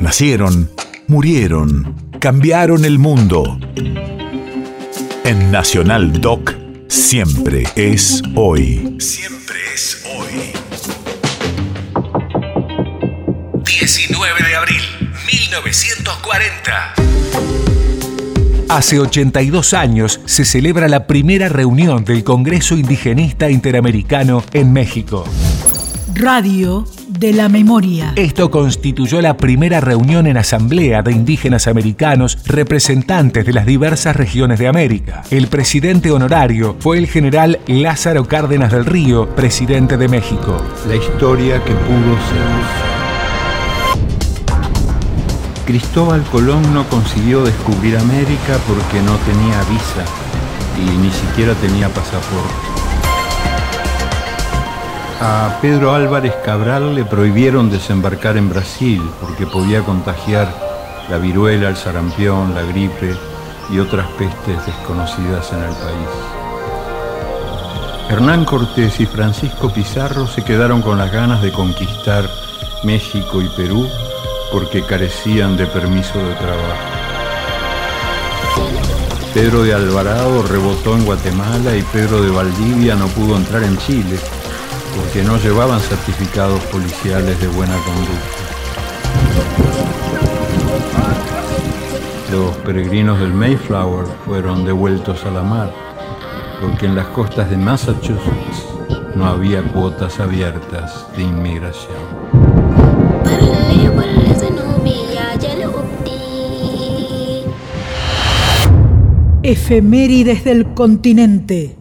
Nacieron, murieron, cambiaron el mundo. En Nacional Doc, siempre es hoy. Siempre es hoy. 19 de abril, 1940. Hace 82 años se celebra la primera reunión del Congreso Indigenista Interamericano en México. Radio de la Memoria. Esto constituyó la primera reunión en asamblea de indígenas americanos representantes de las diversas regiones de América. El presidente honorario fue el general Lázaro Cárdenas del Río, presidente de México. La historia que pudo ser. Cristóbal Colón no consiguió descubrir América porque no tenía visa y ni siquiera tenía pasaporte. A Pedro Álvarez Cabral le prohibieron desembarcar en Brasil porque podía contagiar la viruela, el sarampión, la gripe y otras pestes desconocidas en el país. Hernán Cortés y Francisco Pizarro se quedaron con las ganas de conquistar México y Perú porque carecían de permiso de trabajo. Pedro de Alvarado rebotó en Guatemala y Pedro de Valdivia no pudo entrar en Chile porque no llevaban certificados policiales de buena conducta. Los peregrinos del Mayflower fueron devueltos a la mar porque en las costas de Massachusetts no había cuotas abiertas de inmigración. Efemérides del continente.